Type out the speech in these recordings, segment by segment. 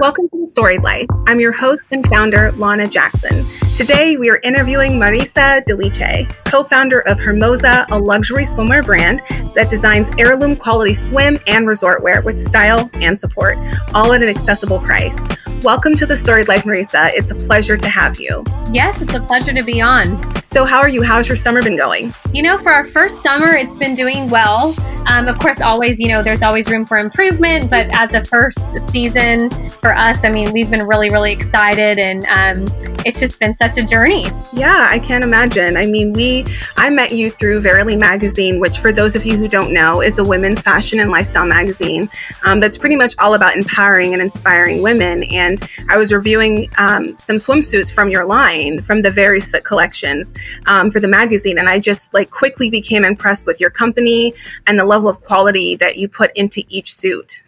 Welcome to the Storied Life. I'm your host and founder, Lana Jackson. Today, we are interviewing Marisa De Lecce, co founder of Hermoza, a luxury swimwear brand that designs heirloom quality swim and resort wear with style and support, all at an accessible price. Welcome to the Storied Life, Marisa. It's a pleasure to have you. Yes, it's a pleasure to be on. So, how are you? How's your summer been going? You know, for our first summer, it's been doing well. Um, of course, always, you know, there's always room for improvement, but as a first season for us, I mean, we've been really, really excited and um, it's just been such a journey. Yeah, I can't imagine. I mean, we, I met you through Verily Magazine, which, for those of you who don't know, is a women's fashion and lifestyle magazine um, that's pretty much all about empowering and inspiring women. And I was reviewing um, some swimsuits from your line, from the various Fit collections um, for the magazine. And I just like quickly became impressed with your company and the level of quality that you put into each suit.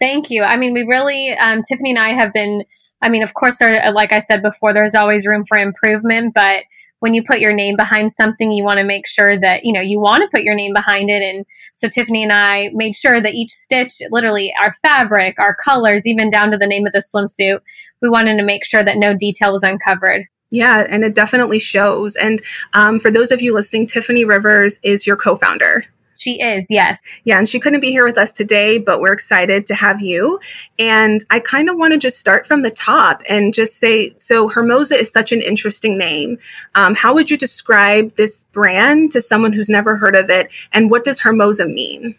Thank you. I mean, we really, um, Tiffany and I have been, I mean, of course, there, like I said before, there's always room for improvement, but when you put your name behind something, you want to make sure that, you know, you want to put your name behind it. And so Tiffany and I made sure that each stitch, literally our fabric, our colors, even down to the name of the swimsuit, we wanted to make sure that no detail was uncovered. Yeah, and it definitely shows. And um, for those of you listening, Tiffany Rivers is your co founder. She is, yes. Yeah, and she couldn't be here with us today, but we're excited to have you. And I kind of want to just start from the top and just say so, Hermoza is such an interesting name. Um, how would you describe this brand to someone who's never heard of it? And what does Hermoza mean?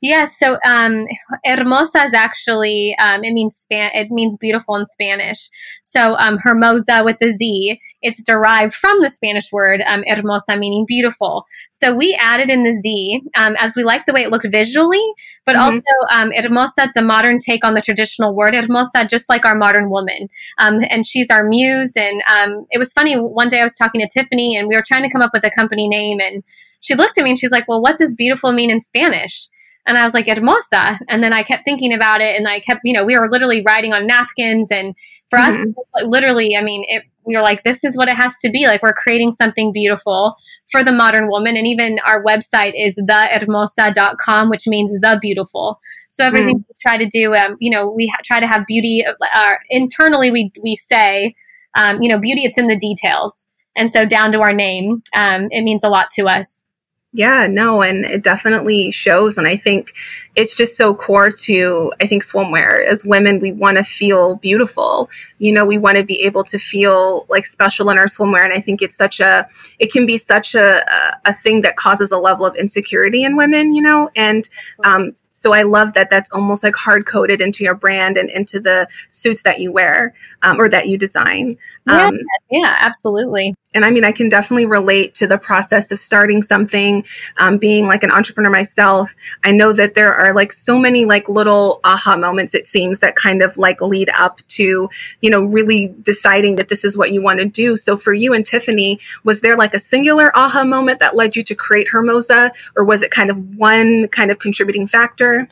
Yes. So, um, hermosa is actually um, it means span it means beautiful in Spanish. So, um, hermoza with the Z, it's derived from the Spanish word um, hermosa, meaning beautiful. So we added in the Z um, as we like the way it looked visually, but mm-hmm. also um, hermosa. It's a modern take on the traditional word hermosa, just like our modern woman. Um, and she's our muse. And um, it was funny. One day I was talking to Tiffany, and we were trying to come up with a company name, and she looked at me and she's like, "Well, what does beautiful mean in Spanish?" And I was like, hermosa. And then I kept thinking about it and I kept, you know, we were literally writing on napkins. And for mm-hmm. us, literally, I mean, it, we were like, this is what it has to be. Like, we're creating something beautiful for the modern woman. And even our website is thehermoza.com, which means the beautiful. So everything mm. we try to do, um, you know, we ha- try to have beauty. Uh, internally, we, we say, um, you know, beauty, it's in the details. And so down to our name, um, it means a lot to us. Yeah, no, and it definitely shows. And I think it's just so core to, I think, swimwear. As women, we want to feel beautiful. You know, we want to be able to feel like special in our swimwear. And I think it's such a, it can be such a, a, thing that causes a level of insecurity in women, you know? And um, so I love that that's almost like hard coded into your brand and into the suits that you wear um, or that you design. Um, yeah, yeah, absolutely. And I mean, I can definitely relate to the process of starting something, um, being like an entrepreneur myself. I know that there are like so many like little aha moments, it seems, that kind of like lead up to, you know, really deciding that this is what you want to do. So for you and Tiffany, was there like a singular aha moment that led you to create Hermoza, or was it kind of one kind of contributing factor?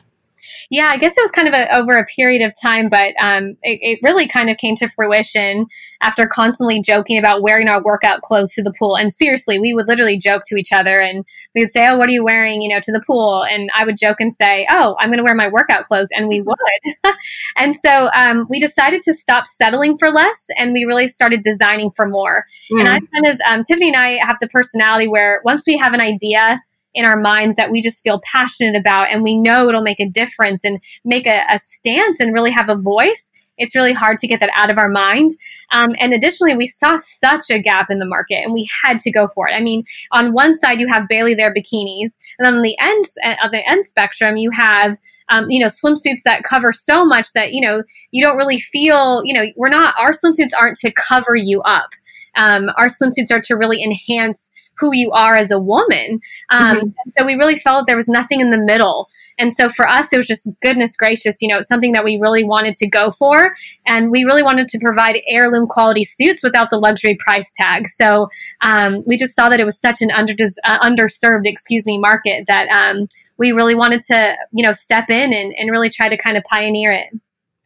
Yeah, I guess it was kind of a, over a period of time, but um, it, it, really kind of came to fruition after constantly joking about wearing our workout clothes to the pool. And seriously, we would literally joke to each other and we would say, Oh, what are you wearing, you know, to the pool? And I would joke and say, Oh, I'm going to wear my workout clothes. And we would. and so um, we decided to stop settling for less and we really started designing for more. Mm. And I kind of, um, Tiffany and I have the personality where once we have an idea, in our minds that we just feel passionate about and we know it'll make a difference and make a, a stance and really have a voice it's really hard to get that out of our mind. Um, and additionally, we saw such a gap in the market and we had to go for it. I mean, on one side, you have Bailey There bikinis, and on the end, of the end spectrum, you have um, you know, swimsuits that cover so much that, you know, you don't really feel, you know, we're not, our swimsuits aren't to cover you up. Um, our swimsuits are to really enhance who you are as a woman. Um, mm-hmm. So we really felt there was nothing in the middle. And so for us, it was just goodness gracious, you know, it's something that we really wanted to go for. And we really wanted to provide heirloom quality suits without the luxury price tag. So um, we just saw that it was such an under, uh, underserved, excuse me, market that um, we really wanted to, you know, step in and, and really try to kind of pioneer it.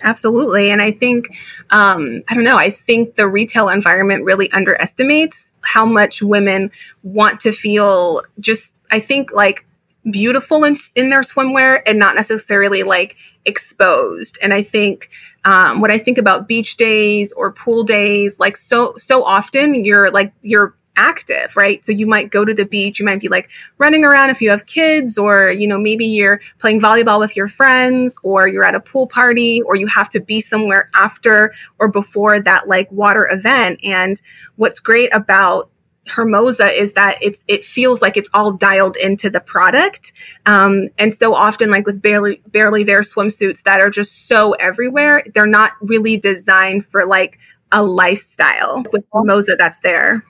Absolutely. And I think, um, I don't know, I think the retail environment really underestimates how much women want to feel just, I think, like beautiful in, in their swimwear and not necessarily like exposed. And I think um, when I think about beach days or pool days, like so so often you're like you're active, right? So you might go to the beach, you might be like running around if you have kids, or, you know, maybe you're playing volleyball with your friends, or you're at a pool party, or you have to be somewhere after or before that like water event. And what's great about Hermoza is that it's it feels like it's all dialed into the product, um, and so often like with barely barely there swimsuits that are just so everywhere, they're not really designed for like a lifestyle. With Hermoza, that's there.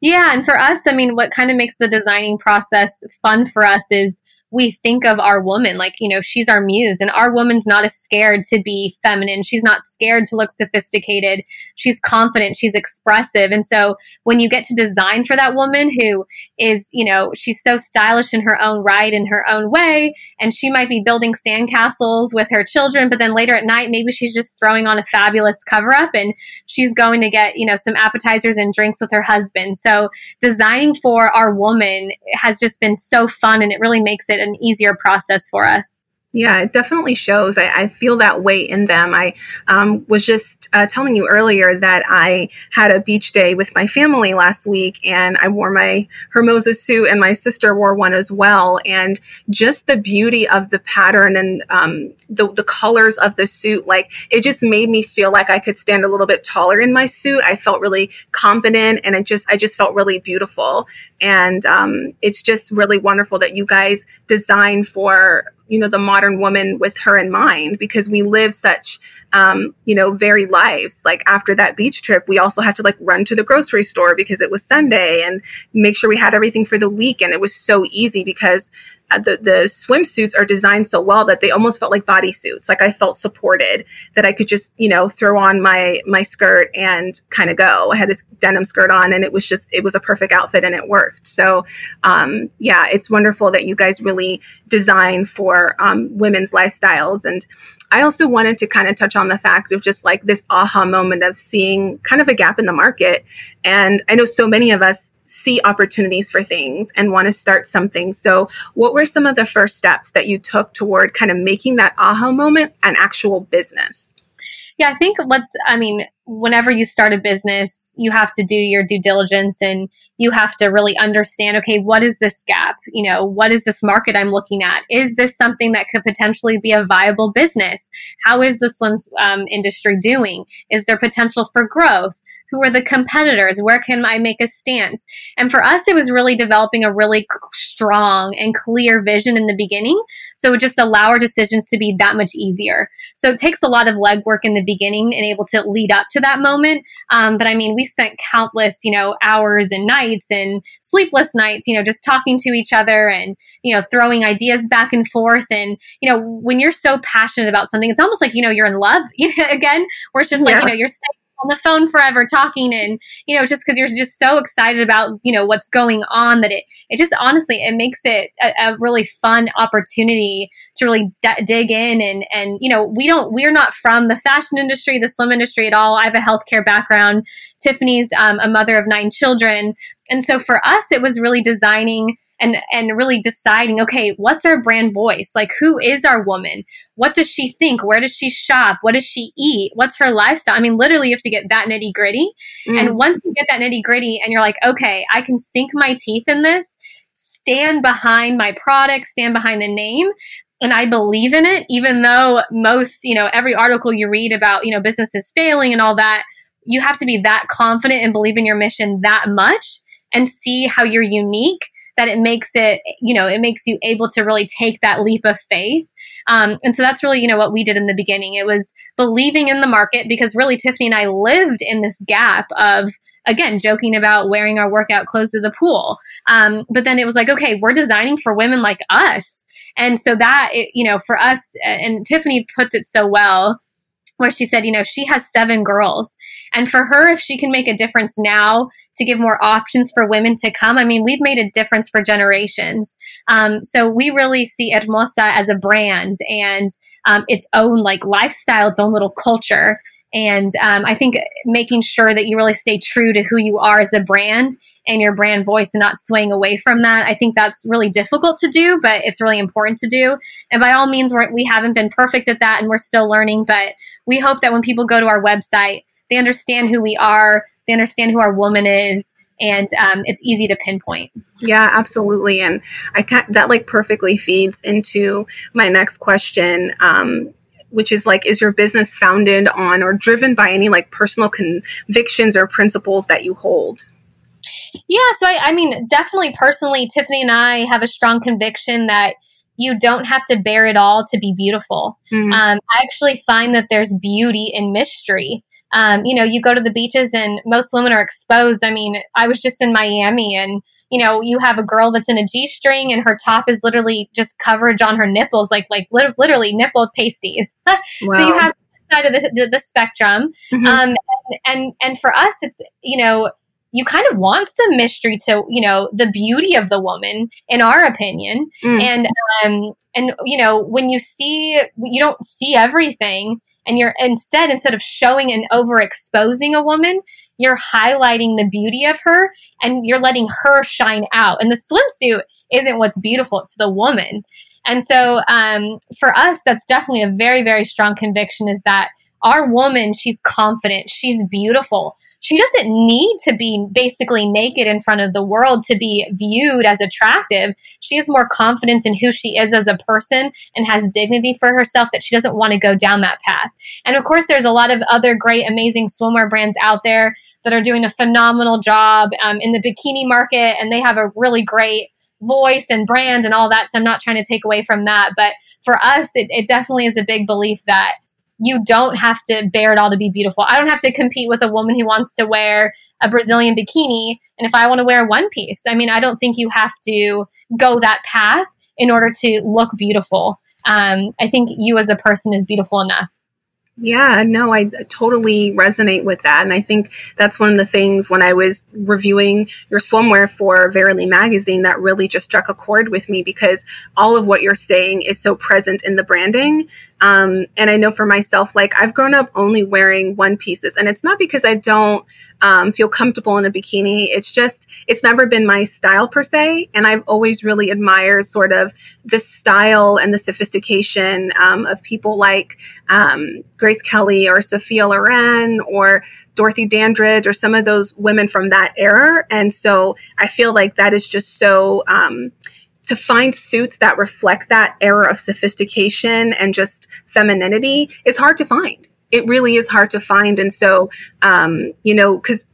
Yeah, and for us, I mean, what kind of makes the designing process fun for us is we think of our woman like you know she's our muse and our woman's not as scared to be feminine. She's not scared to look sophisticated. She's confident. She's expressive. And so when you get to design for that woman who is you know she's so stylish in her own right in her own way and she might be building sandcastles with her children but then later at night maybe she's just throwing on a fabulous cover up and she's going to get you know some appetizers and drinks with her husband. So designing for our woman has just been so fun and it really makes it an easier process for us. Yeah, it definitely shows. I, I, feel that way in them. I um, was just uh, telling you earlier that I had a beach day with my family last week and I wore my Hermoza suit and my sister wore one as well. And just the beauty of the pattern and um, the, the colors of the suit, like it just made me feel like I could stand a little bit taller in my suit. I felt really confident and it just, I just felt really beautiful. And um, it's just really wonderful that you guys design for you know the modern woman with her in mind because we live such um, you know varied lives. Like after that beach trip we also had to like run to the grocery store because it was sunday and make sure we had everything for the week. And it was so easy because the, the swimsuits are designed so well that they almost felt like bodysuits. Like I felt supported that I could just, you know, throw on my, my skirt and kind of go. I had this denim skirt on and it was just, it was a perfect outfit and it worked. So, um, yeah, it's wonderful that you guys really design for um, women's lifestyles. And I also wanted to kind of touch on the fact of just like this aha moment of seeing kind of a gap in the market. And I know so many of us see opportunities for things and want to start something. So, what were some of the first steps that you took toward kind of making that aha moment an actual business? Yeah, I think what's, I mean, whenever you start a business, you have to do your due diligence and you have to really understand okay, what is this gap? You know, what is this market I'm looking at? Is this something that could potentially be a viable business? How is the swim um, industry doing? Is there potential for growth? Who are the competitors? Where can I make a stance? And for us, it was really developing a really strong and clear vision in the beginning. So it would just allow our decisions to be that much easier. So it takes a lot of legwork in the beginning and able to lead up to that moment. Um, but I mean, we spent countless, you know, hours and nights and sleepless nights, you know, just talking to each other and, you know, throwing ideas back and forth. And, you know, when you're so passionate about something, it's almost like, you know, you're in love you know, again, where it's just yeah. like, you know, you're staying on the phone forever talking and you know just because you're just so excited about you know what's going on that it it just honestly it makes it a, a really fun opportunity to really d- dig in and and you know we don't we're not from the fashion industry the swim industry at all. I have a healthcare background. Tiffany's um, a mother of nine children. And so for us it was really designing and and really deciding okay what's our brand voice? Like who is our woman? What does she think? Where does she shop? What does she eat? What's her lifestyle? I mean literally you have to get that nitty gritty mm. and once you get that nitty gritty and you're like okay i can sink my teeth in this stand behind my product stand behind the name and I believe in it, even though most, you know, every article you read about, you know, businesses failing and all that, you have to be that confident and believe in your mission that much and see how you're unique that it makes it, you know, it makes you able to really take that leap of faith. Um, and so that's really, you know, what we did in the beginning. It was believing in the market because really Tiffany and I lived in this gap of, again, joking about wearing our workout clothes to the pool. Um, but then it was like, okay, we're designing for women like us. And so that, it, you know, for us, and Tiffany puts it so well where she said, you know, she has seven girls. And for her, if she can make a difference now to give more options for women to come, I mean, we've made a difference for generations. Um, so we really see Hermoza as a brand and um, its own like lifestyle, its own little culture. And um, I think making sure that you really stay true to who you are as a brand and your brand voice and not swaying away from that. I think that's really difficult to do, but it's really important to do. And by all means, we're, we haven't been perfect at that and we're still learning. But we hope that when people go to our website, they understand who we are, they understand who our woman is, and um, it's easy to pinpoint. Yeah, absolutely. And I can't, that like perfectly feeds into my next question. Um, which is like, is your business founded on or driven by any like personal convictions or principles that you hold? Yeah, so I, I mean, definitely personally, Tiffany and I have a strong conviction that you don't have to bear it all to be beautiful. Mm-hmm. Um, I actually find that there's beauty in mystery. Um, you know, you go to the beaches and most women are exposed. I mean, I was just in Miami and you know, you have a girl that's in a G string and her top is literally just coverage on her nipples, like like li- literally nipple pasties. wow. So you have side of the, the, the spectrum, mm-hmm. um, and, and and for us, it's you know you kind of want some mystery to you know the beauty of the woman in our opinion mm. and um and you know when you see you don't see everything and you're instead instead of showing and overexposing a woman you're highlighting the beauty of her and you're letting her shine out. And the swimsuit isn't what's beautiful it's the woman. And so um, for us that's definitely a very very strong conviction is that our woman she's confident she's beautiful she doesn't need to be basically naked in front of the world to be viewed as attractive. She has more confidence in who she is as a person and has dignity for herself that she doesn't want to go down that path. And of course, there's a lot of other great, amazing swimwear brands out there that are doing a phenomenal job um, in the bikini market, and they have a really great voice and brand and all that. So I'm not trying to take away from that. But for us, it, it definitely is a big belief that you don't have to bear it all to be beautiful. I don't have to compete with a woman who wants to wear a Brazilian bikini. And if I want to wear one piece, I mean, I don't think you have to go that path in order to look beautiful. Um, I think you as a person is beautiful enough. Yeah, no, I totally resonate with that. And I think that's one of the things when I was reviewing your swimwear for Verily magazine that really just struck a chord with me because all of what you're saying is so present in the branding. Um, and I know for myself, like I've grown up only wearing one pieces, and it's not because I don't um, feel comfortable in a bikini. It's just, it's never been my style per se. And I've always really admired sort of the style and the sophistication um, of people like um, Grace Kelly or Sophia Loren or Dorothy Dandridge or some of those women from that era. And so I feel like that is just so, um, to find suits that reflect that era of sophistication and just femininity is hard to find. It really is hard to find. And so, um, you know, because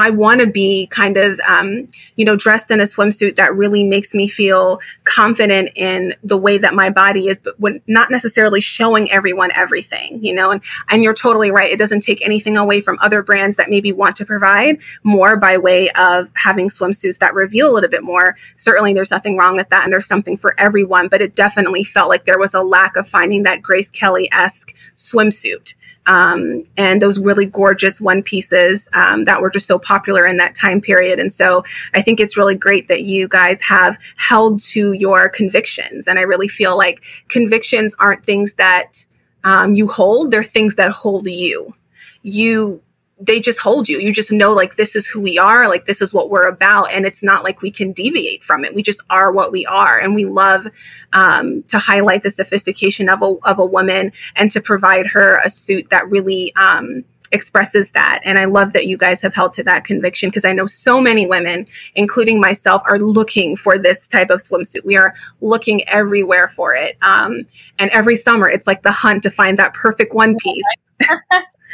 I want to be kind of, um, you know, dressed in a swimsuit that really makes me feel confident in the way that my body is, but when not necessarily showing everyone everything, you know, and, and you're totally right. It doesn't take anything away from other brands that maybe want to provide more by way of having swimsuits that reveal a little bit more. Certainly there's nothing wrong with that and there's something for everyone, but it definitely felt like there was a lack of finding that Grace Kelly-esque swimsuit um, and those really gorgeous one pieces um, that were just so popular in that time period. And so I think it's really great that you guys have held to your convictions. And I really feel like convictions aren't things that um, you hold, they're things that hold you. You they just hold you. You just know like this is who we are, like this is what we're about, and it's not like we can deviate from it. We just are what we are, and we love um, to highlight the sophistication of a of a woman and to provide her a suit that really. Um, expresses that. And I love that you guys have held to that conviction because I know so many women, including myself, are looking for this type of swimsuit. We are looking everywhere for it. Um, and every summer, it's like the hunt to find that perfect one piece.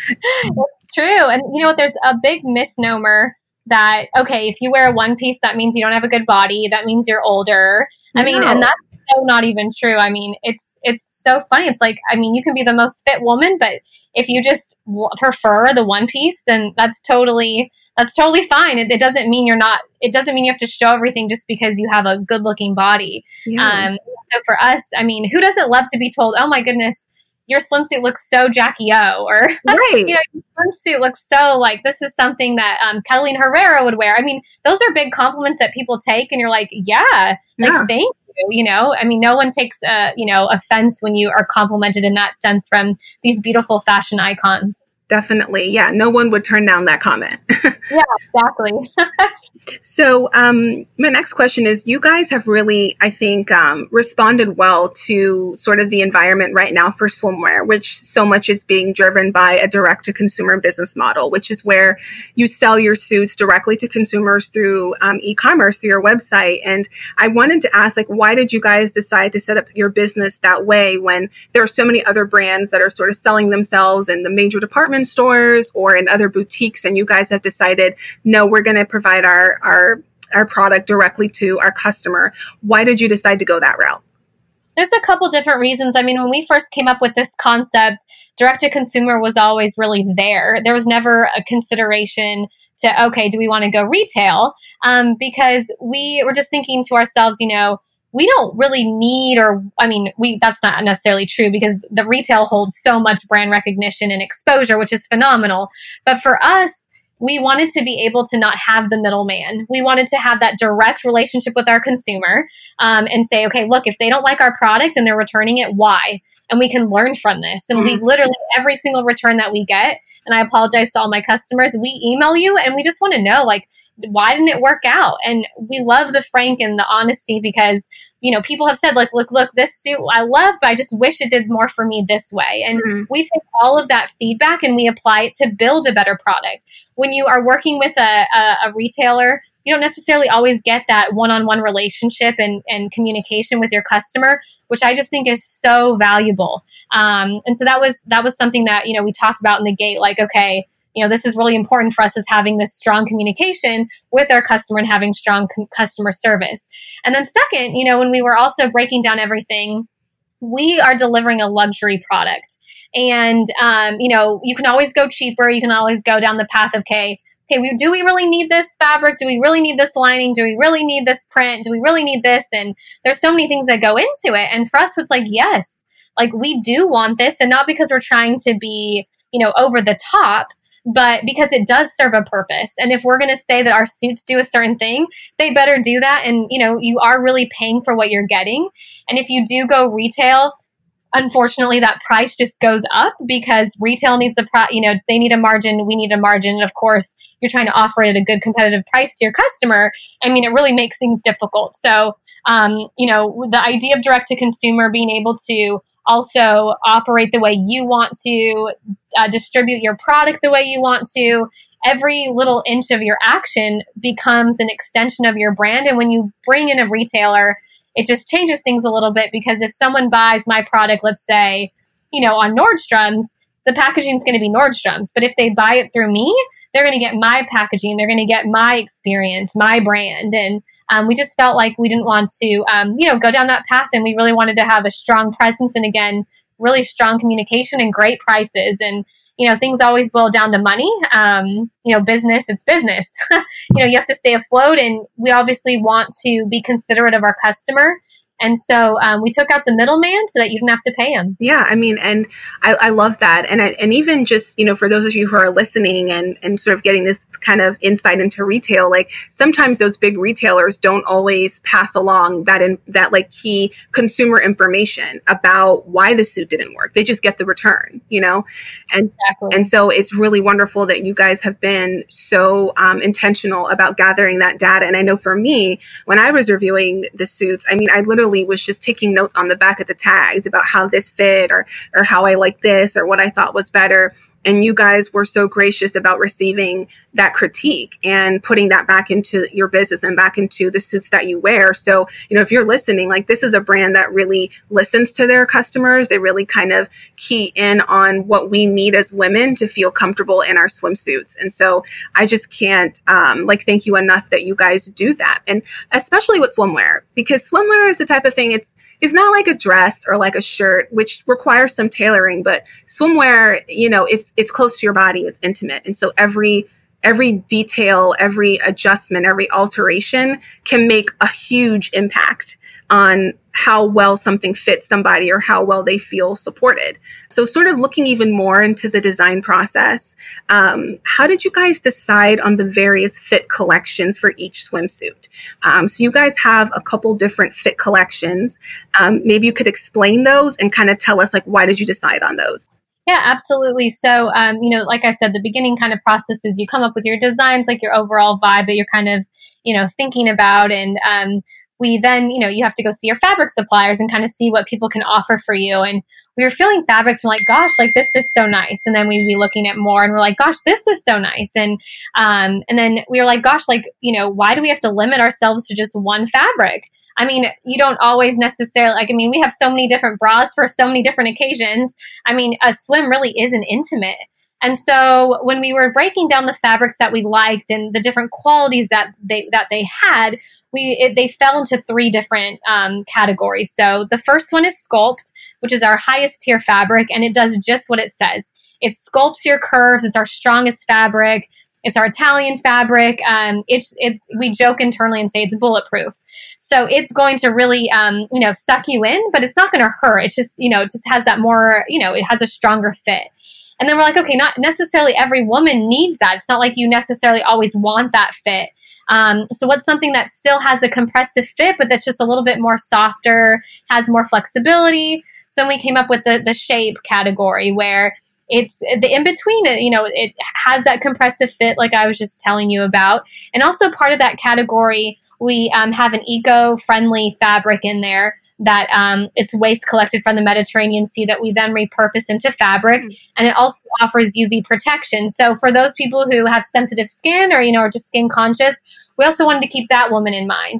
it's true. And you know what? There's a big misnomer that, okay, if you wear a one piece, that means you don't have a good body. That means you're older. I mean, and that's so not even true. I mean, it's, it's so funny. It's like, I mean, you can be the most fit woman, but if you just w- prefer the one piece, then that's totally, that's totally fine. It, it, doesn't mean you're not, it doesn't mean you have to show everything just because you have a good looking body. Yeah. Um, so for us, I mean, who doesn't love to be told, oh my goodness, your swimsuit looks so Jackie O, or right. you know, your swimsuit looks so like this is something that um, Catalina Herrera would wear. I mean, those are big compliments that people take, and you're like, yeah, like yeah. thank you. You know, I mean, no one takes uh, you know offense when you are complimented in that sense from these beautiful fashion icons. Definitely. Yeah, no one would turn down that comment. yeah, exactly. so, um, my next question is you guys have really, I think, um, responded well to sort of the environment right now for swimwear, which so much is being driven by a direct to consumer business model, which is where you sell your suits directly to consumers through um, e commerce, through your website. And I wanted to ask, like, why did you guys decide to set up your business that way when there are so many other brands that are sort of selling themselves in the major department stores or in other boutiques and you guys have decided no we're going to provide our our our product directly to our customer why did you decide to go that route there's a couple different reasons. I mean, when we first came up with this concept, direct to consumer was always really there. There was never a consideration to, okay, do we want to go retail? Um, because we were just thinking to ourselves, you know, we don't really need or i mean we that's not necessarily true because the retail holds so much brand recognition and exposure which is phenomenal but for us we wanted to be able to not have the middleman. We wanted to have that direct relationship with our consumer um, and say, okay, look, if they don't like our product and they're returning it, why? And we can learn from this. And mm-hmm. we literally, every single return that we get, and I apologize to all my customers, we email you and we just want to know, like, why didn't it work out? And we love the frank and the honesty because you know people have said like look look this suit I love but I just wish it did more for me this way. And mm-hmm. we take all of that feedback and we apply it to build a better product. When you are working with a, a, a retailer you don't necessarily always get that one-on-one relationship and, and communication with your customer which i just think is so valuable um, and so that was that was something that you know we talked about in the gate like okay you know, this is really important for us is having this strong communication with our customer and having strong com- customer service. And then second, you know, when we were also breaking down everything, we are delivering a luxury product. And, um, you know, you can always go cheaper. You can always go down the path of, okay, okay, we, do we really need this fabric? Do we really need this lining? Do we really need this print? Do we really need this? And there's so many things that go into it. And for us, it's like, yes, like we do want this. And not because we're trying to be, you know, over the top, but because it does serve a purpose. And if we're going to say that our suits do a certain thing, they better do that. And, you know, you are really paying for what you're getting. And if you do go retail, unfortunately that price just goes up because retail needs the pro- you know they need a margin we need a margin and of course you're trying to offer it at a good competitive price to your customer i mean it really makes things difficult so um, you know the idea of direct to consumer being able to also operate the way you want to, uh, distribute your product the way you want to. Every little inch of your action becomes an extension of your brand. And when you bring in a retailer, it just changes things a little bit because if someone buys my product, let's say, you know, on Nordstrom's, the packaging is going to be Nordstrom's. But if they buy it through me, they're going to get my packaging, they're going to get my experience, my brand. And um, we just felt like we didn't want to, um, you know, go down that path, and we really wanted to have a strong presence and again, really strong communication and great prices. And you know, things always boil down to money. Um, you know, business, it's business. you know, you have to stay afloat, and we obviously want to be considerate of our customer and so um, we took out the middleman so that you didn't have to pay him. Yeah, I mean, and I, I love that, and I, and even just you know for those of you who are listening and and sort of getting this kind of insight into retail, like sometimes those big retailers don't always pass along that in that like key consumer information about why the suit didn't work. They just get the return, you know, and exactly. and so it's really wonderful that you guys have been so um, intentional about gathering that data. And I know for me, when I was reviewing the suits, I mean, I literally literally was just taking notes on the back of the tags about how this fit or or how I like this or what I thought was better. And you guys were so gracious about receiving that critique and putting that back into your business and back into the suits that you wear. So, you know, if you're listening, like this is a brand that really listens to their customers. They really kind of key in on what we need as women to feel comfortable in our swimsuits. And so I just can't um, like thank you enough that you guys do that. And especially with swimwear, because swimwear is the type of thing it's is not like a dress or like a shirt, which requires some tailoring, but swimwear, you know, it's it's close to your body, it's intimate. And so every every detail, every adjustment, every alteration can make a huge impact on how well something fits somebody or how well they feel supported. So, sort of looking even more into the design process, um, how did you guys decide on the various fit collections for each swimsuit? Um, so, you guys have a couple different fit collections. Um, maybe you could explain those and kind of tell us, like, why did you decide on those? Yeah, absolutely. So, um, you know, like I said, the beginning kind of process is you come up with your designs, like your overall vibe that you're kind of, you know, thinking about. And um, we then, you know, you have to go see your fabric suppliers and kind of see what people can offer for you. And we were feeling fabrics and like, gosh, like this is so nice. And then we'd be looking at more and we're like, gosh, this is so nice. And um, and then we were like, gosh, like, you know, why do we have to limit ourselves to just one fabric? I mean, you don't always necessarily like, I mean, we have so many different bras for so many different occasions. I mean, a swim really isn't intimate. And so when we were breaking down the fabrics that we liked and the different qualities that they that they had, we it, they fell into three different um, categories. So the first one is sculpt, which is our highest tier fabric, and it does just what it says. It sculpts your curves. It's our strongest fabric. It's our Italian fabric. Um, it's it's we joke internally and say it's bulletproof. So it's going to really um, you know suck you in, but it's not going to hurt. It's just you know it just has that more you know it has a stronger fit. And then we're like, okay, not necessarily every woman needs that. It's not like you necessarily always want that fit. Um, so what's something that still has a compressive fit, but that's just a little bit more softer, has more flexibility. So we came up with the the shape category where it's the in between you know it has that compressive fit like i was just telling you about and also part of that category we um, have an eco-friendly fabric in there that um, it's waste collected from the mediterranean sea that we then repurpose into fabric mm-hmm. and it also offers uv protection so for those people who have sensitive skin or you know are just skin conscious we also wanted to keep that woman in mind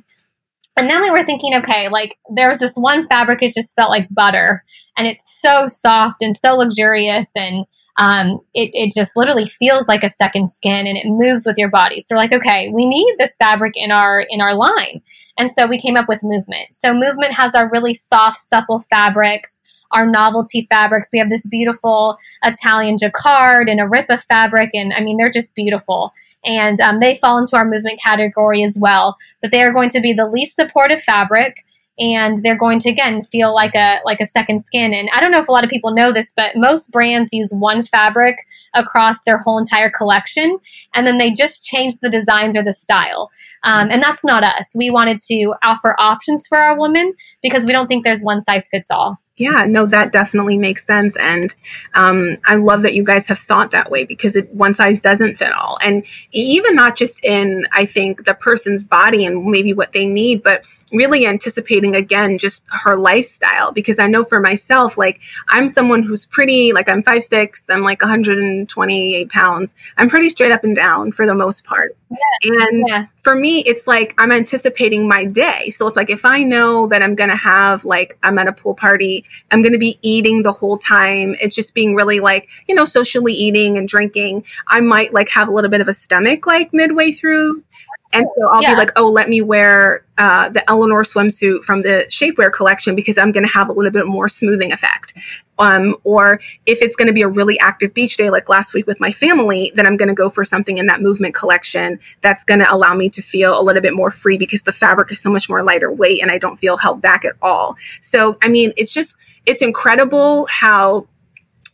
and then we were thinking, okay, like there was this one fabric, it just felt like butter. And it's so soft and so luxurious. And um, it, it just literally feels like a second skin and it moves with your body. So like, okay, we need this fabric in our in our line. And so we came up with movement. So movement has our really soft, supple fabrics our novelty fabrics. We have this beautiful Italian jacquard and a Ripa fabric, and I mean, they're just beautiful. And um, they fall into our movement category as well. But they are going to be the least supportive fabric and they're going to again feel like a like a second skin and i don't know if a lot of people know this but most brands use one fabric across their whole entire collection and then they just change the designs or the style um, and that's not us we wanted to offer options for our women because we don't think there's one size fits all yeah, no, that definitely makes sense. And um, I love that you guys have thought that way because it, one size doesn't fit all. And even not just in, I think, the person's body and maybe what they need, but really anticipating again just her lifestyle because I know for myself, like I'm someone who's pretty like I'm five six, I'm like 128 pounds. I'm pretty straight up and down for the most part. Yeah. And yeah. for me, it's like I'm anticipating my day. So it's like if I know that I'm gonna have like I'm at a pool party, I'm gonna be eating the whole time. It's just being really like, you know, socially eating and drinking. I might like have a little bit of a stomach like midway through and so I'll yeah. be like, oh, let me wear uh, the Eleanor swimsuit from the shapewear collection because I'm going to have a little bit more smoothing effect. Um, or if it's going to be a really active beach day, like last week with my family, then I'm going to go for something in that movement collection that's going to allow me to feel a little bit more free because the fabric is so much more lighter weight and I don't feel held back at all. So, I mean, it's just, it's incredible how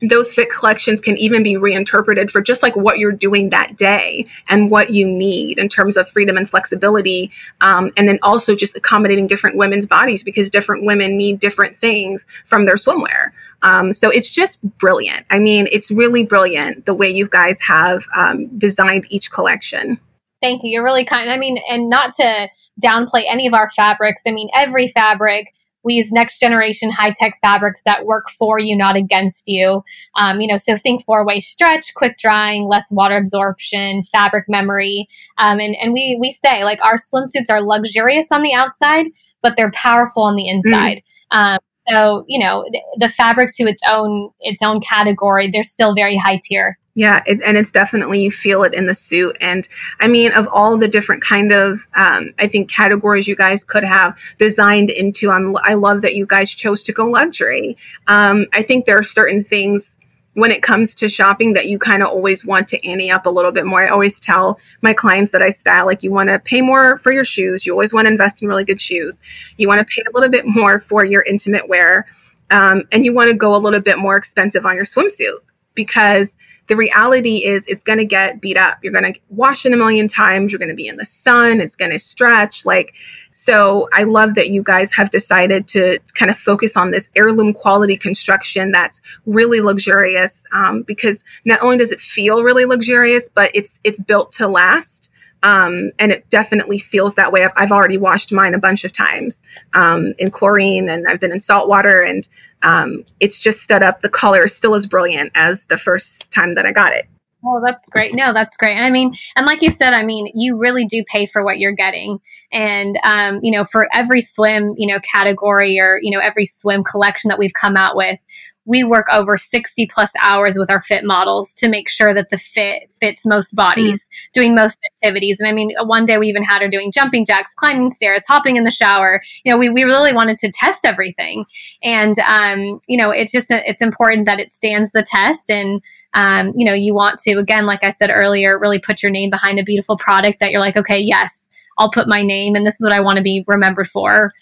those fit collections can even be reinterpreted for just like what you're doing that day and what you need in terms of freedom and flexibility. Um, and then also just accommodating different women's bodies because different women need different things from their swimwear. Um, so it's just brilliant. I mean, it's really brilliant the way you guys have um, designed each collection. Thank you. You're really kind. I mean, and not to downplay any of our fabrics. I mean, every fabric we use next generation high tech fabrics that work for you, not against you. Um, you know, so think four way stretch, quick drying, less water absorption, fabric memory. Um, and, and we, we say like our swimsuits are luxurious on the outside, but they're powerful on the inside. Mm. Um, so you know the fabric to its own its own category they're still very high tier yeah, it, and it's definitely you feel it in the suit. And I mean, of all the different kind of, um, I think categories you guys could have designed into, I'm, I love that you guys chose to go luxury. Um, I think there are certain things when it comes to shopping that you kind of always want to ante up a little bit more. I always tell my clients that I style, like you want to pay more for your shoes. You always want to invest in really good shoes. You want to pay a little bit more for your intimate wear. Um, and you want to go a little bit more expensive on your swimsuit because the reality is it's going to get beat up. You're going to wash it a million times. You're going to be in the sun. It's going to stretch. Like, so I love that you guys have decided to kind of focus on this heirloom quality construction that's really luxurious um, because not only does it feel really luxurious, but it's it's built to last. Um, and it definitely feels that way. I've, I've, already washed mine a bunch of times um, in chlorine, and I've been in salt water, and um, it's just set up. The color is still as brilliant as the first time that I got it. Oh, that's great. No, that's great. I mean, and like you said, I mean, you really do pay for what you're getting. And, um, you know, for every swim, you know, category or, you know, every swim collection that we've come out with, we work over 60 plus hours with our fit models to make sure that the fit fits most bodies, mm-hmm. doing most activities. And I mean, one day we even had her doing jumping jacks, climbing stairs, hopping in the shower. You know, we, we really wanted to test everything. And, um, you know, it's just, it's important that it stands the test and, um, you know, you want to, again, like I said earlier, really put your name behind a beautiful product that you're like, okay, yes, I'll put my name and this is what I want to be remembered for.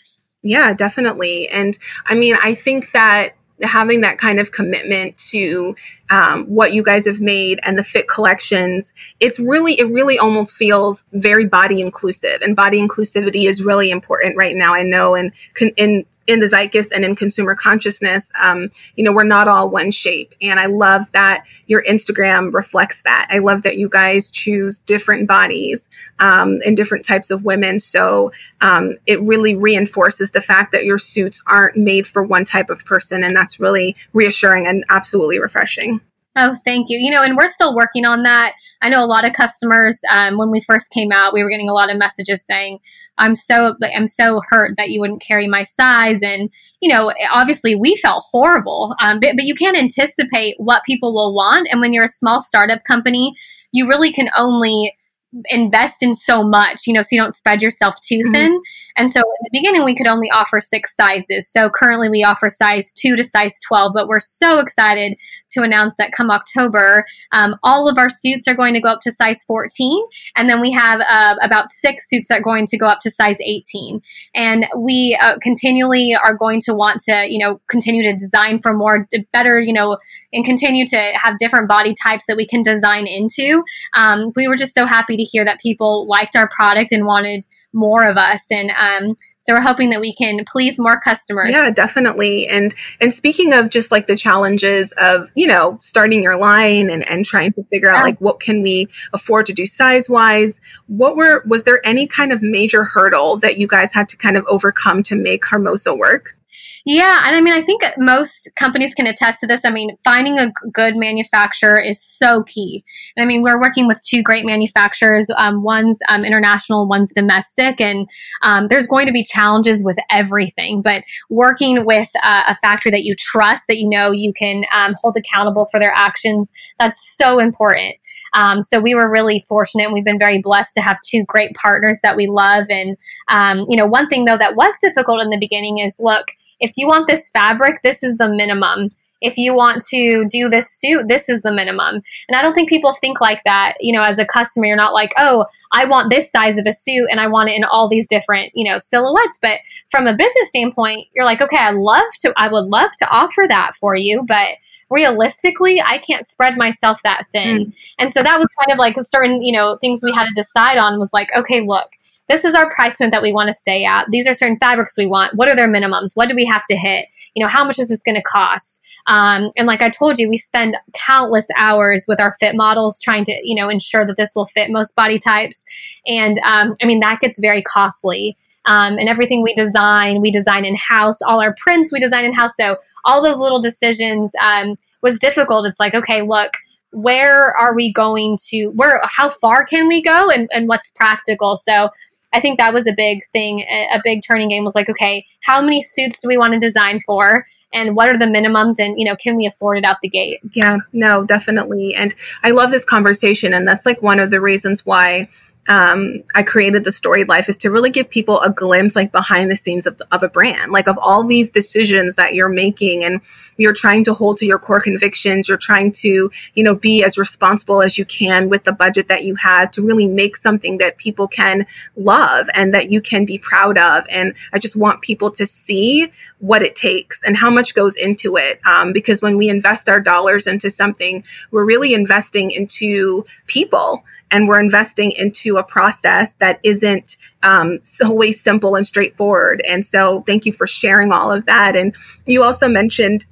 Yeah, definitely. And I mean, I think that having that kind of commitment to um, what you guys have made and the fit collections it's really it really almost feels very body inclusive and body inclusivity is really important right now i know and in in the zeitgeist and in consumer consciousness, um, you know, we're not all one shape. And I love that your Instagram reflects that. I love that you guys choose different bodies um, and different types of women. So um, it really reinforces the fact that your suits aren't made for one type of person. And that's really reassuring and absolutely refreshing. Oh, thank you. You know, and we're still working on that. I know a lot of customers. Um, when we first came out, we were getting a lot of messages saying, "I'm so, I'm so hurt that you wouldn't carry my size." And you know, obviously, we felt horrible. Um, but, but you can't anticipate what people will want. And when you're a small startup company, you really can only invest in so much, you know, so you don't spread yourself too mm-hmm. thin. And so in the beginning, we could only offer six sizes. So currently we offer size two to size 12, but we're so excited to announce that come October, um, all of our suits are going to go up to size 14. And then we have uh, about six suits that are going to go up to size 18. And we uh, continually are going to want to, you know, continue to design for more, better, you know, and continue to have different body types that we can design into. Um, we were just so happy to hear that people liked our product and wanted more of us. And um, so we're hoping that we can please more customers. Yeah, definitely. And and speaking of just like the challenges of, you know, starting your line and, and trying to figure out like what can we afford to do size wise, what were was there any kind of major hurdle that you guys had to kind of overcome to make Hermoza work? Yeah, and I mean, I think most companies can attest to this. I mean, finding a good manufacturer is so key. And I mean, we're working with two great manufacturers. Um, one's um, international, one's domestic, and um, there's going to be challenges with everything. But working with uh, a factory that you trust, that you know you can um, hold accountable for their actions, that's so important. Um, so we were really fortunate. And We've been very blessed to have two great partners that we love. And um, you know, one thing though that was difficult in the beginning is look if you want this fabric, this is the minimum. If you want to do this suit, this is the minimum. And I don't think people think like that. You know, as a customer, you're not like, oh, I want this size of a suit and I want it in all these different, you know, silhouettes. But from a business standpoint, you're like, okay, I love to, I would love to offer that for you, but realistically, I can't spread myself that thin. Mm. And so that was kind of like certain, you know, things we had to decide on was like, okay, look, this is our price point that we want to stay at. These are certain fabrics we want. What are their minimums? What do we have to hit? You know, how much is this going to cost? Um, and like I told you, we spend countless hours with our fit models trying to, you know, ensure that this will fit most body types. And um, I mean, that gets very costly. Um, and everything we design, we design in house. All our prints, we design in house. So all those little decisions um, was difficult. It's like, okay, look, where are we going to? Where? How far can we go? And and what's practical? So I think that was a big thing, a big turning game was like, okay, how many suits do we want to design for? And what are the minimums? And, you know, can we afford it out the gate? Yeah, no, definitely. And I love this conversation. And that's like one of the reasons why um, I created the Storied Life is to really give people a glimpse, like behind the scenes of, of a brand, like of all these decisions that you're making and you're trying to hold to your core convictions. You're trying to, you know, be as responsible as you can with the budget that you have to really make something that people can love and that you can be proud of. And I just want people to see what it takes and how much goes into it. Um, because when we invest our dollars into something, we're really investing into people and we're investing into a process that isn't um, always simple and straightforward. And so, thank you for sharing all of that. And you also mentioned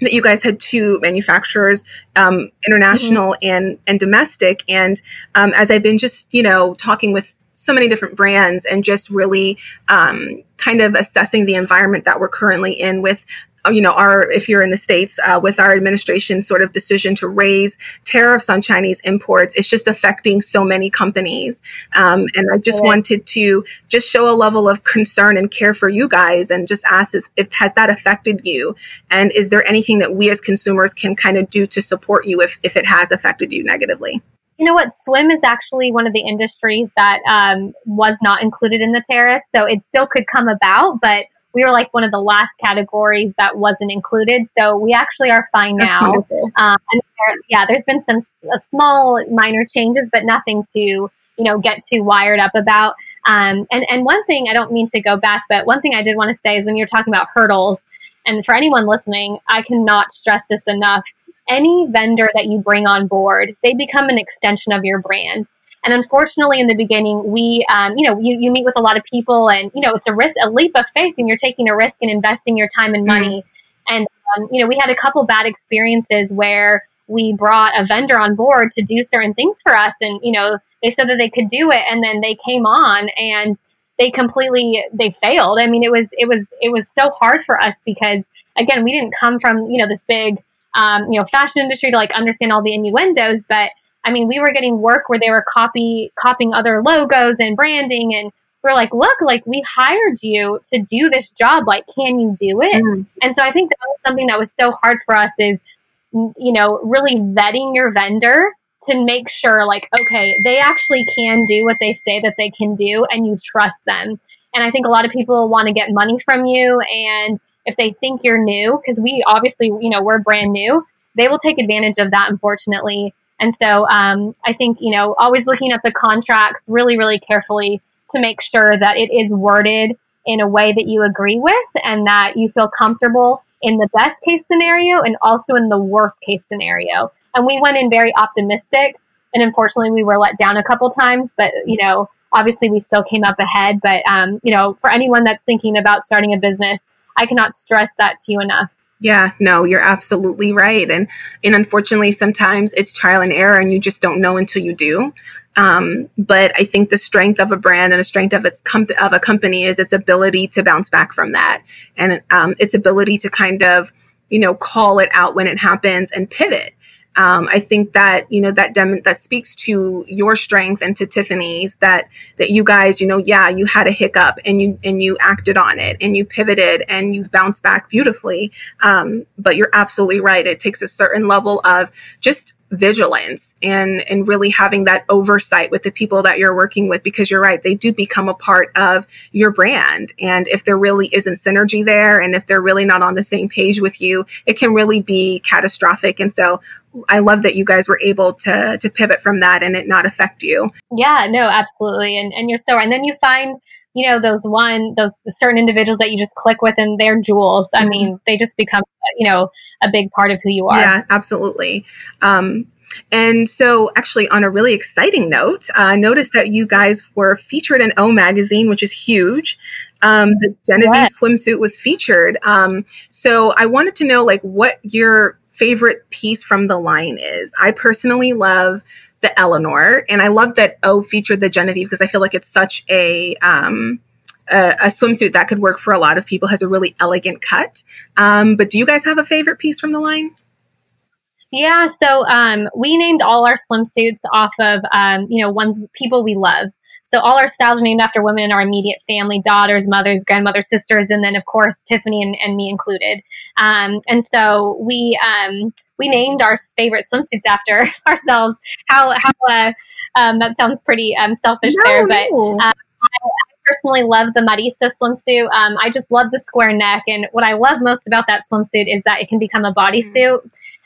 that you guys had two manufacturers, um, international mm-hmm. and and domestic. And um, as I've been just you know talking with so many different brands and just really um, kind of assessing the environment that we're currently in with you know, our if you're in the states uh, with our administration sort of decision to raise tariffs on Chinese imports, it's just affecting so many companies. Um, and I just yeah. wanted to just show a level of concern and care for you guys, and just ask if, if has that affected you, and is there anything that we as consumers can kind of do to support you if if it has affected you negatively? You know what? Swim is actually one of the industries that um, was not included in the tariff, so it still could come about, but we were like one of the last categories that wasn't included. So we actually are fine That's now. Um, there, yeah, there's been some uh, small minor changes, but nothing to you know get too wired up about. Um, and and one thing I don't mean to go back, but one thing I did want to say is when you're talking about hurdles, and for anyone listening, I cannot stress this enough. Any vendor that you bring on board, they become an extension of your brand. And unfortunately, in the beginning, we, um, you know, you, you meet with a lot of people and, you know, it's a risk, a leap of faith and you're taking a risk and investing your time and money. Mm-hmm. And, um, you know, we had a couple bad experiences where we brought a vendor on board to do certain things for us. And, you know, they said that they could do it. And then they came on and they completely, they failed. I mean, it was, it was, it was so hard for us because again, we didn't come from, you know, this big, um, you know, fashion industry to like understand all the innuendos, but I mean, we were getting work where they were copy copying other logos and branding, and we are like, look, like we hired you to do this job. Like, can you do it? Mm. And so I think that was something that was so hard for us is, you know, really vetting your vendor to make sure, like, okay, they actually can do what they say that they can do, and you trust them. And I think a lot of people want to get money from you, and if they think you're new, because we obviously, you know, we're brand new, they will take advantage of that, unfortunately. And so um, I think, you know, always looking at the contracts really, really carefully to make sure that it is worded in a way that you agree with and that you feel comfortable in the best case scenario and also in the worst case scenario. And we went in very optimistic. And unfortunately, we were let down a couple times, but, you know, obviously we still came up ahead. But, um, you know, for anyone that's thinking about starting a business, I cannot stress that to you enough. Yeah, no, you're absolutely right. And and unfortunately sometimes it's trial and error and you just don't know until you do. Um, but I think the strength of a brand and the strength of its com- of a company is its ability to bounce back from that and um, its ability to kind of you know call it out when it happens and pivot um, I think that you know that dem- that speaks to your strength and to Tiffany's that that you guys you know yeah you had a hiccup and you and you acted on it and you pivoted and you've bounced back beautifully. Um, but you're absolutely right. It takes a certain level of just vigilance and and really having that oversight with the people that you're working with because you're right they do become a part of your brand and if there really isn't synergy there and if they're really not on the same page with you it can really be catastrophic and so I love that you guys were able to to pivot from that and it not affect you. Yeah, no, absolutely. And and you're so right. And then you find, you know, those one those certain individuals that you just click with and they're jewels. Mm-hmm. I mean, they just become, you know, a big part of who you are. Yeah, absolutely. Um and so, actually, on a really exciting note, I uh, noticed that you guys were featured in O Magazine, which is huge. Um, the Genevieve swimsuit was featured. Um, so, I wanted to know, like, what your favorite piece from the line is. I personally love the Eleanor, and I love that O featured the Genevieve because I feel like it's such a um, a, a, swimsuit that could work for a lot of people. Has a really elegant cut. Um, but do you guys have a favorite piece from the line? Yeah, so um, we named all our swimsuits off of um, you know ones people we love. So all our styles are named after women in our immediate family, daughters, mothers, grandmothers, sisters, and then of course Tiffany and, and me included. Um, and so we um, we named our favorite swimsuits after ourselves. How how uh, um, that sounds pretty um, selfish no, there, but. No. Uh, I, personally love the Marisa swimsuit. Um, I just love the square neck. And what I love most about that swimsuit is that it can become a bodysuit.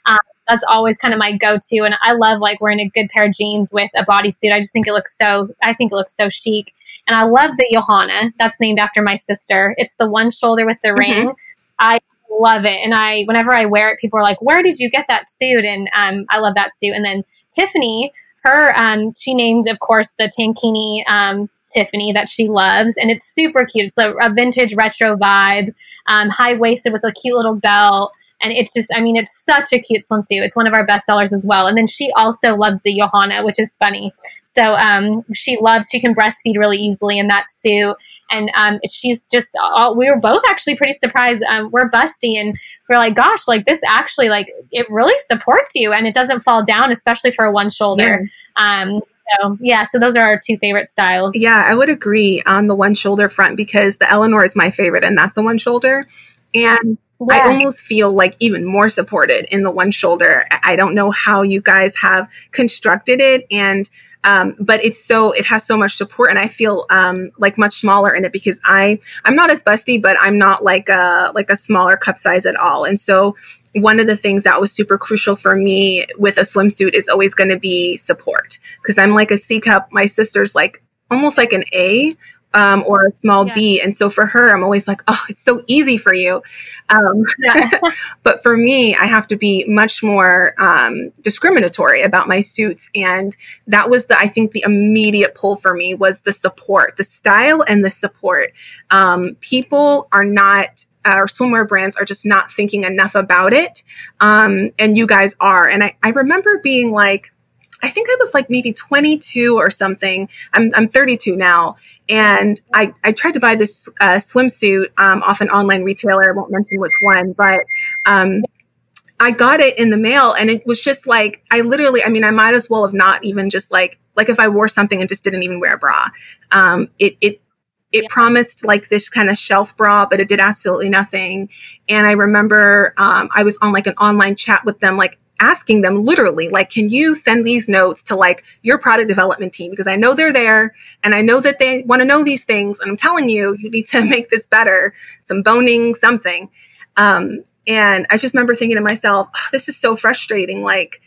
Um, that's always kind of my go-to. And I love like wearing a good pair of jeans with a bodysuit. I just think it looks so, I think it looks so chic. And I love the Johanna. That's named after my sister. It's the one shoulder with the mm-hmm. ring. I love it. And I, whenever I wear it, people are like, where did you get that suit? And um, I love that suit. And then Tiffany, her, um, she named, of course, the Tankini um, Tiffany that she loves, and it's super cute. It's a, a vintage retro vibe, um, high waisted with a cute little belt. And it's just, I mean, it's such a cute swimsuit. It's one of our best sellers as well. And then she also loves the Johanna, which is funny. So um, she loves, she can breastfeed really easily in that suit. And um, she's just, all, we were both actually pretty surprised. Um, we're busty and we're like, gosh, like this actually, like, it really supports you and it doesn't fall down, especially for a one shoulder. Yeah. Um, so yeah, so those are our two favorite styles. Yeah, I would agree on the one shoulder front because the Eleanor is my favorite and that's the one shoulder. And yeah. I almost feel like even more supported in the one shoulder. I don't know how you guys have constructed it and um, but it's so it has so much support and I feel um, like much smaller in it because I I'm not as busty, but I'm not like a like a smaller cup size at all. And so one of the things that was super crucial for me with a swimsuit is always going to be support because I'm like a C cup. My sister's like almost like an A um, or a small yeah. B. And so for her, I'm always like, oh, it's so easy for you. Um, yeah. but for me, I have to be much more um, discriminatory about my suits. And that was the, I think the immediate pull for me was the support, the style and the support. Um, people are not our swimwear brands are just not thinking enough about it. Um, and you guys are. And I, I remember being like, I think I was like maybe 22 or something. I'm, I'm 32 now. And I, I tried to buy this uh, swimsuit um, off an online retailer. I won't mention which one, but um, I got it in the mail and it was just like, I literally, I mean, I might as well have not even just like, like if I wore something and just didn't even wear a bra. Um, it, it, it yeah. promised like this kind of shelf bra, but it did absolutely nothing. And I remember um, I was on like an online chat with them, like asking them literally, like, can you send these notes to like your product development team? Because I know they're there and I know that they want to know these things. And I'm telling you, you need to make this better, some boning, something. Um, and I just remember thinking to myself, oh, this is so frustrating. Like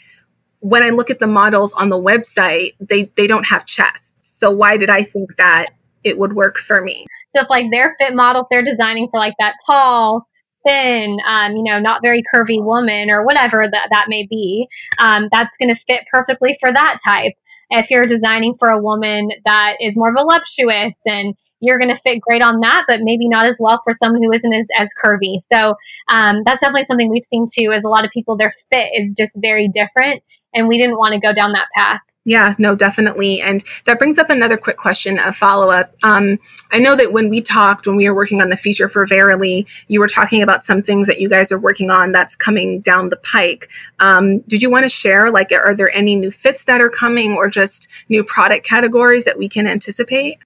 when I look at the models on the website, they, they don't have chests. So why did I think that it would work for me? So if like their fit model, if they're designing for like that tall, thin, um, you know, not very curvy woman or whatever that, that may be, um, that's going to fit perfectly for that type. If you're designing for a woman that is more voluptuous and you're going to fit great on that, but maybe not as well for someone who isn't as, as curvy. So um, that's definitely something we've seen too, is a lot of people, their fit is just very different. And we didn't want to go down that path. Yeah, no, definitely. And that brings up another quick question, a follow up. Um, I know that when we talked, when we were working on the feature for Verily, you were talking about some things that you guys are working on that's coming down the pike. Um, did you want to share, like, are there any new fits that are coming or just new product categories that we can anticipate?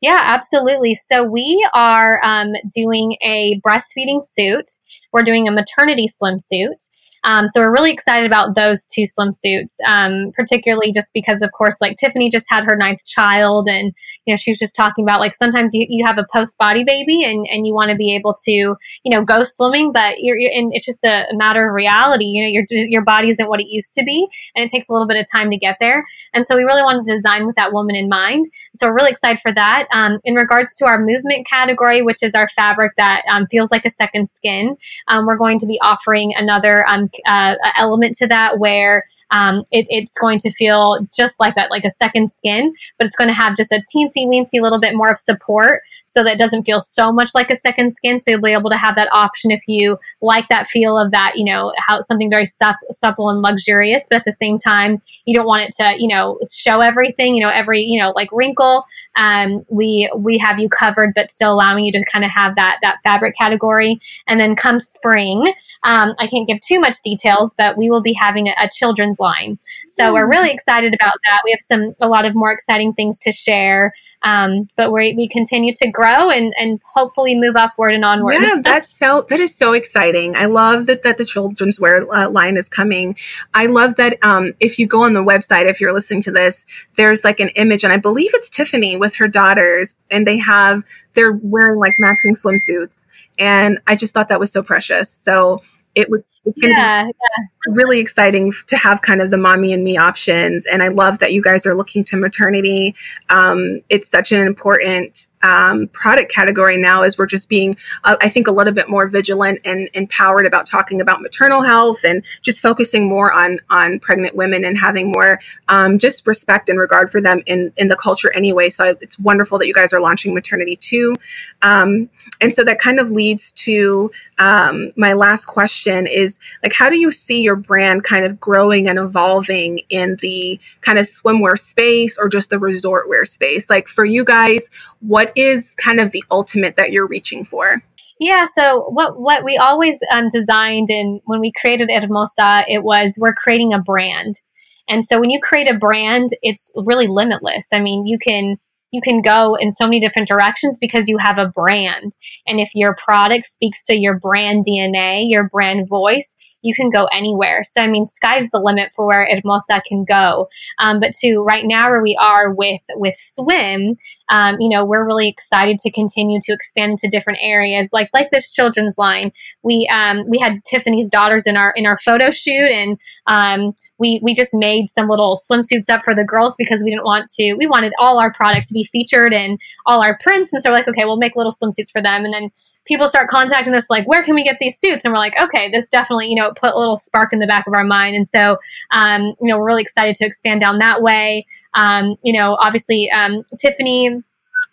Yeah, absolutely. So we are um, doing a breastfeeding suit. We're doing a maternity swimsuit. Um, so we're really excited about those two swimsuits, um, particularly just because, of course, like Tiffany just had her ninth child, and you know she was just talking about like sometimes you, you have a post body baby and and you want to be able to you know go swimming, but you're, you're and it's just a matter of reality. You know your your body isn't what it used to be, and it takes a little bit of time to get there. And so we really want to design with that woman in mind. So we're really excited for that. Um, in regards to our movement category, which is our fabric that um, feels like a second skin, um, we're going to be offering another um, uh, element to that where um, it, it's going to feel just like that, like a second skin, but it's going to have just a teensy weensy little bit more of support so that it doesn't feel so much like a second skin. So you'll be able to have that option if you like that feel of that, you know, how something very supple and luxurious, but at the same time, you don't want it to, you know, show everything, you know, every, you know, like wrinkle. Um, we we have you covered, but still allowing you to kind of have that that fabric category. And then come spring, um, I can't give too much details, but we will be having a, a children's children's line. So we're really excited about that. We have some a lot of more exciting things to share. Um, but we we continue to grow and and hopefully move upward and onward. Yeah, that's so that is so exciting. I love that that the children's wear uh, line is coming. I love that um, if you go on the website, if you're listening to this, there's like an image, and I believe it's Tiffany with her daughters, and they have they're wearing like matching swimsuits, and I just thought that was so precious. So it would it's yeah, be yeah. really exciting to have kind of the mommy and me options. And I love that you guys are looking to maternity. Um, it's such an important um, product category now as we're just being, uh, I think, a little bit more vigilant and empowered about talking about maternal health and just focusing more on on pregnant women and having more um, just respect and regard for them in in the culture anyway. So it's wonderful that you guys are launching maternity too. Um, and so that kind of leads to um, my last question is like, how do you see your brand kind of growing and evolving in the kind of swimwear space or just the resort wear space? Like for you guys, what is kind of the ultimate that you're reaching for? Yeah, so what what we always um, designed and when we created Hermoza, it was we're creating a brand. And so when you create a brand, it's really limitless. I mean, you can you can go in so many different directions because you have a brand. And if your product speaks to your brand DNA, your brand voice, you can go anywhere. So, I mean, sky's the limit for where Hermoza can go. Um, but to right now, where we are with with swim, um, you know, we're really excited to continue to expand into different areas, like like this children's line. We um, we had Tiffany's daughters in our in our photo shoot, and um, we we just made some little swimsuits up for the girls because we didn't want to. We wanted all our product to be featured in all our prints, and so we're like, okay, we'll make little swimsuits for them, and then people start contacting us like where can we get these suits? And we're like okay this definitely you know put a little spark in the back of our mind. And so um, you know we're really excited to expand down that way. Um, you know obviously um, tiffany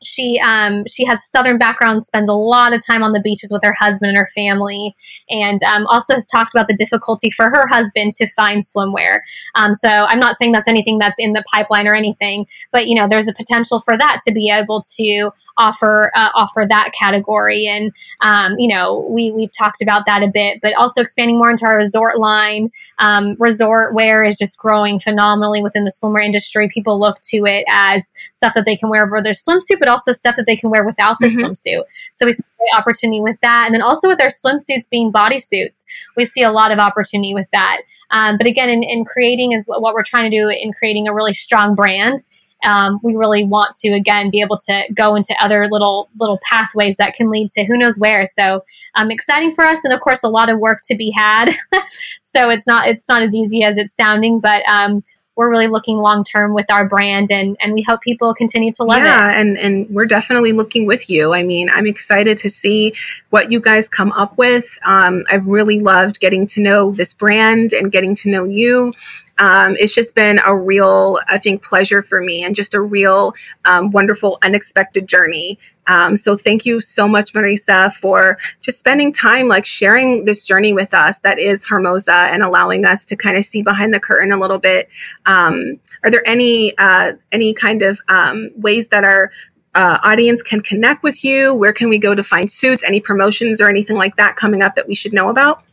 she um, she has a southern background spends a lot of time on the beaches with her husband and her family and um, also has talked about the difficulty for her husband to find swimwear. Um, so i'm not saying that's anything that's in the pipeline or anything but you know there's a potential for that to be able to offer uh, offer that category. And um, you know we we've talked about that a bit but also expanding more into our resort line. Um, resort wear is just growing phenomenally within the swimwear industry. People look to it as stuff that they can wear over their swimsuit but also stuff that they can wear without the mm-hmm. swimsuit so we see opportunity with that and then also with our swimsuits being bodysuits we see a lot of opportunity with that um, but again in, in creating is what, what we're trying to do in creating a really strong brand um, we really want to again be able to go into other little little pathways that can lead to who knows where. So um, exciting for us, and of course a lot of work to be had. so it's not it's not as easy as it's sounding, but um, we're really looking long term with our brand and and we hope people continue to love yeah, it. Yeah, and and we're definitely looking with you. I mean, I'm excited to see what you guys come up with. Um, I've really loved getting to know this brand and getting to know you. Um, it's just been a real, I think, pleasure for me and just a real um, wonderful, unexpected journey um, so thank you so much, Marisa, for just spending time like sharing this journey with us that is Hermoza and allowing us to kind of see behind the curtain a little bit. Um, are there any uh, any kind of um, ways that our uh, audience can connect with you? Where can we go to find suits? Any promotions or anything like that coming up that we should know about?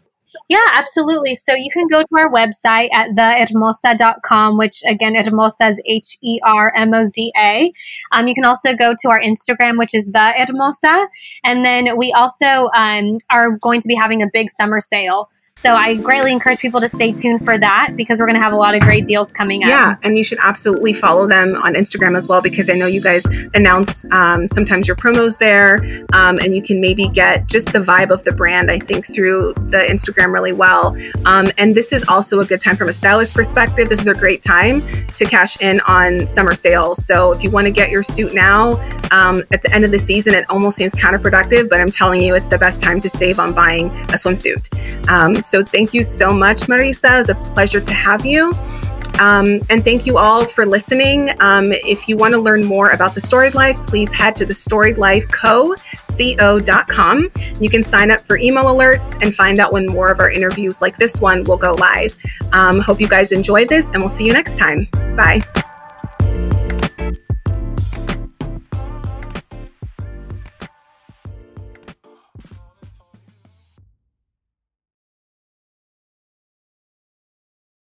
Yeah, absolutely. So you can go to our website at thehermoza.com, which again, Hermoza is H E R M O Z A. Um, you can also go to our Instagram, which is the Hermoza. And then we also um, are going to be having a big summer sale. So I greatly encourage people to stay tuned for that because we're going to have a lot of great deals coming up. Yeah, and you should absolutely follow them on Instagram as well because I know you guys announce um, sometimes your promos there, um, and you can maybe get just the vibe of the brand. I think through the Instagram really well. Um, and this is also a good time from a stylist perspective. This is a great time to cash in on summer sales. So if you want to get your suit now, um, at the end of the season, it almost seems counterproductive, but I'm telling you, it's the best time to save on buying a swimsuit. So thank you so much, Marisa. It's a pleasure to have you. Um, and thank you all for listening. Um, if you want to learn more about the Storied Life, please head to the Storied Life Co. Co.com. You can sign up for email alerts and find out when more of our interviews like this one will go live. Um, hope you guys enjoyed this, and we'll see you next time. Bye.